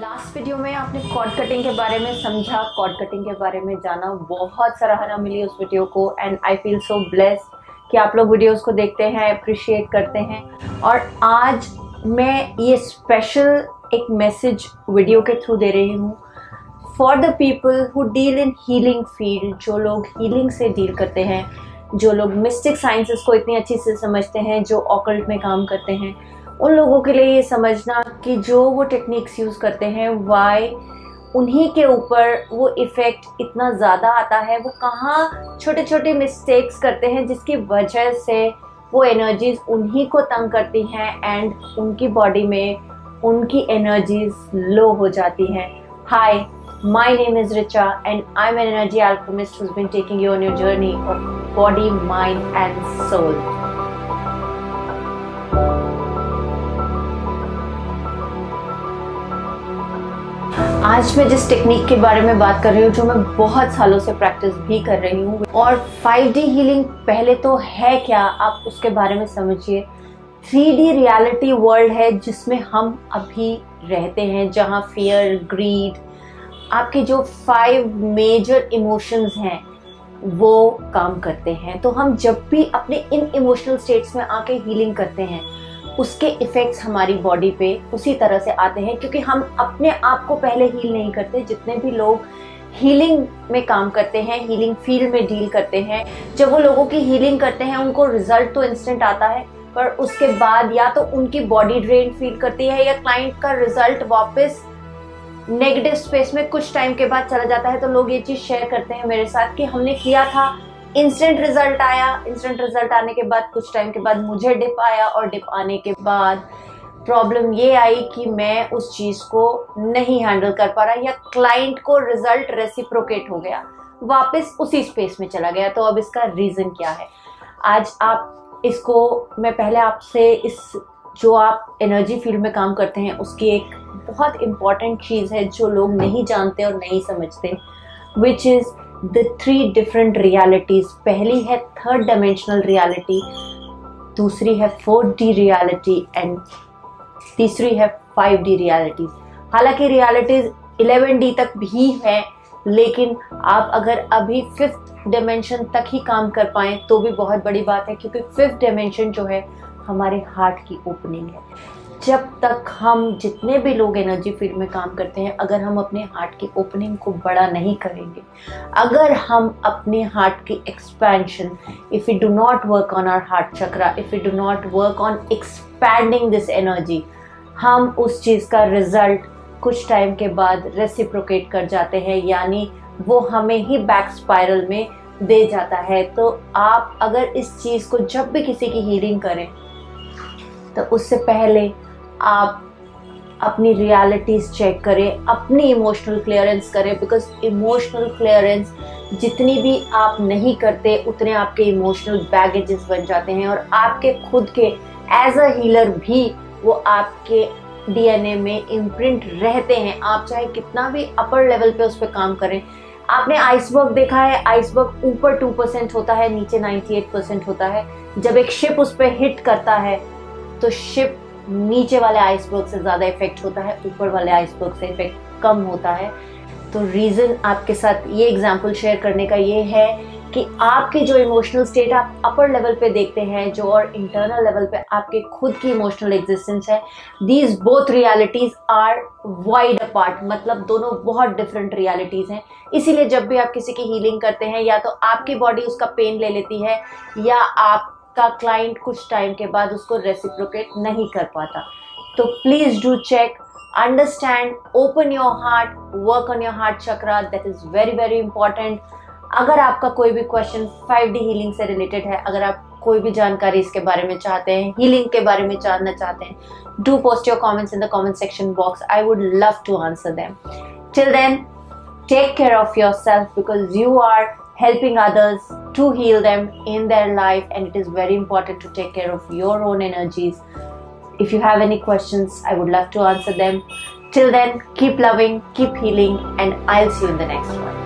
Last video में आपने cord cutting के बारे में समझा कॉर्ड कटिंग के बारे में जाना। बहुत सराहना मिली उस वीडियो को and I feel so bless कि आप लोग वीडियोस को देखते हैं अप्रिशिएट करते हैं। और आज मैं ये स्पेशल एक मैसेज वीडियो के थ्रू दे रही हूँ। For the people who deal in healing field जो लोग हीलिंग से डील करते हैं, जो लोग मिस्टिक साइंसेस को इतनी अच्छी से समझते हैं, जो ऑकल्ट में काम करते हैं उन लोगों के लिए ये समझना कि जो वो टेक्निक्स यूज़ करते हैं वाई उन्हीं के ऊपर वो इफ़ेक्ट इतना ज़्यादा आता है, वो कहाँ छोटे छोटे मिस्टेक्स करते हैं जिसकी वजह से वो एनर्जीज उन्हीं को तंग करती हैं एंड उनकी बॉडी में उनकी एनर्जीज लो हो जाती हैं। Hi my name is Richa and I am an energy who's been taking you on your journey of body, mind and soul आज मैं जिस टेक्निक के बारे में बात कर रही हूँ, जो मैं बहुत सालों से प्रैक्टिस भी कर रही हूँ, और 5D हीलिंग पहले तो है क्या, आप उसके बारे में समझिए। 3D रियलिटी वर्ल्ड है जिसमें हम अभी रहते हैं, जहाँ फियर ग्रीड आपके जो फाइव मेजर इमोशंस हैं, वो काम करते हैं। तो हम जब भी अपने इन इमोशनल स्टेट्स में आके हीलिंग करते हैं उसके इफ़ेक्ट्स हमारी बॉडी पे उसी तरह से आते हैं, क्योंकि हम अपने आप को पहले हील नहीं करते, जितने भी लोग हीलिंग में काम करते हैं हीलिंग फ़ील्ड में डील करते हैं, जब वो लोगों की हीलिंग करते हैं, उनको रिज़ल्ट तो इंस्टेंट आता है, पर उसके बाद या तो उनकी बॉडी ड्रेन फील करती है, या क्लाइंट का रिज़ल्ट वापस नेगेटिव स्पेस में कुछ टाइम के बाद चला जाता है तो लोग ये चीज़ शेयर करते हैं मेरे साथ कि हमने किया था इंस्टेंट रिज़ल्ट आया। इंस्टेंट रिज़ल्ट आने के बाद, कुछ टाइम के बाद मुझे डिप आया और डिप आने के बाद प्रॉब्लम ये आई कि मैं उस चीज़ को नहीं हैंडल कर पा रहा या क्लाइंट को रिज़ल्ट रेसिप्रोकेट हो गया। वापस उसी स्पेस में चला गया। तो अब इसका रीज़न क्या है? आज आप इसको, मैं पहले आपसे इस, जो आप एनर्जी फ़ील्ड में काम करते हैं, उसकी एक बहुत इंपॉर्टेंट चीज़ है जो लोग नहीं जानते और नहीं समझते which is the three different realities पहली है थर्ड डायमेंशनल रियलिटी दूसरी है फोर्थ डी रियालिटी एंड तीसरी है फाइव डी रियलिटीज हालाँकि रियालिटीज इलेवन डी तक भी है, लेकिन आप अगर अभी फिफ्थ डायमेंशन तक ही काम कर पाए तो भी बहुत बड़ी बात है, क्योंकि फिफ्थ डायमेंशन जो है हमारे हार्ट की ओपनिंग है। जब तक हम जितने भी लोग एनर्जी फ़ील्ड में काम करते हैं, अगर हम अपने हार्ट की ओपनिंग को बड़ा नहीं करेंगे, अगर हम अपने हार्ट की expansion if you do not work on our heart chakra if you do not work on expanding this energy हम उस चीज़ का रिज़ल्ट कुछ टाइम के बाद रेसिप्रोकेट कर जाते हैं, यानी वो हमें ही बैक स्पायरल में दे जाता है। तो आप अगर इस चीज़ को जब भी किसी की हीलिंग करें तो उससे पहले आप अपनी रियलिटीज चेक करें, अपनी इमोशनल क्लियरेंस करें बिकॉज़ इमोशनल क्लियरेंस जितनी भी आप नहीं करते, उतने आपके इमोशनल बैगेजेस बन जाते हैं और आपके खुद के एज अ हीलर भी वो आपके डीएनए में इम्प्रिंट रहते हैं। आप चाहे कितना भी अपर लेवल पे उस पर काम करें। आपने आइसबर्ग देखा है आइसबर्ग ऊपर टू परसेंट होता है, नीचे नाइन्टी एट परसेंट होता है। जब एक शिप उस पर हिट करता है तो शिप नीचे वाले आइसबर्ग से ज़्यादा इफ़ेक्ट होता है, ऊपर वाले आइसबर्ग से इफ़ेक्ट कम होता है। तो रीज़न आपके साथ ये एग्ज़ाम्पल शेयर करने का ये है कि आपके जो इमोशनल स्टेट आप अपर लेवल पे देखते हैं, जो और इंटरनल लेवल पे आपके खुद की इमोशनल एग्जिस्टेंस है these both realities are wide apart मतलब दोनों बहुत डिफरेंट रियलिटीज हैं। इसीलिए जब भी आप किसी की हीलिंग करते हैं, या तो आपकी बॉडी उसका पेन ले लेती है, या आप का क्लाइंट कुछ टाइम के बाद उसको रेसिप्रोकेट नहीं कर पाता। तो please do check understand open your heart work on your heart chakra that is very very important अगर आपका कोई भी क्वेश्चन फाइव डी हीलिंग से रिलेटेड है, अगर आप कोई भी जानकारी इसके बारे में चाहते हैं हीलिंग के बारे में जानना चाहते हैं do post your comments in the comment section box I would love to answer them till then take care of yourself because you are helping others to heal them in their life and it is very important to take care of your own energies. If you have any questions i would love to answer them. Till then keep loving keep healing and i'll see you in the next one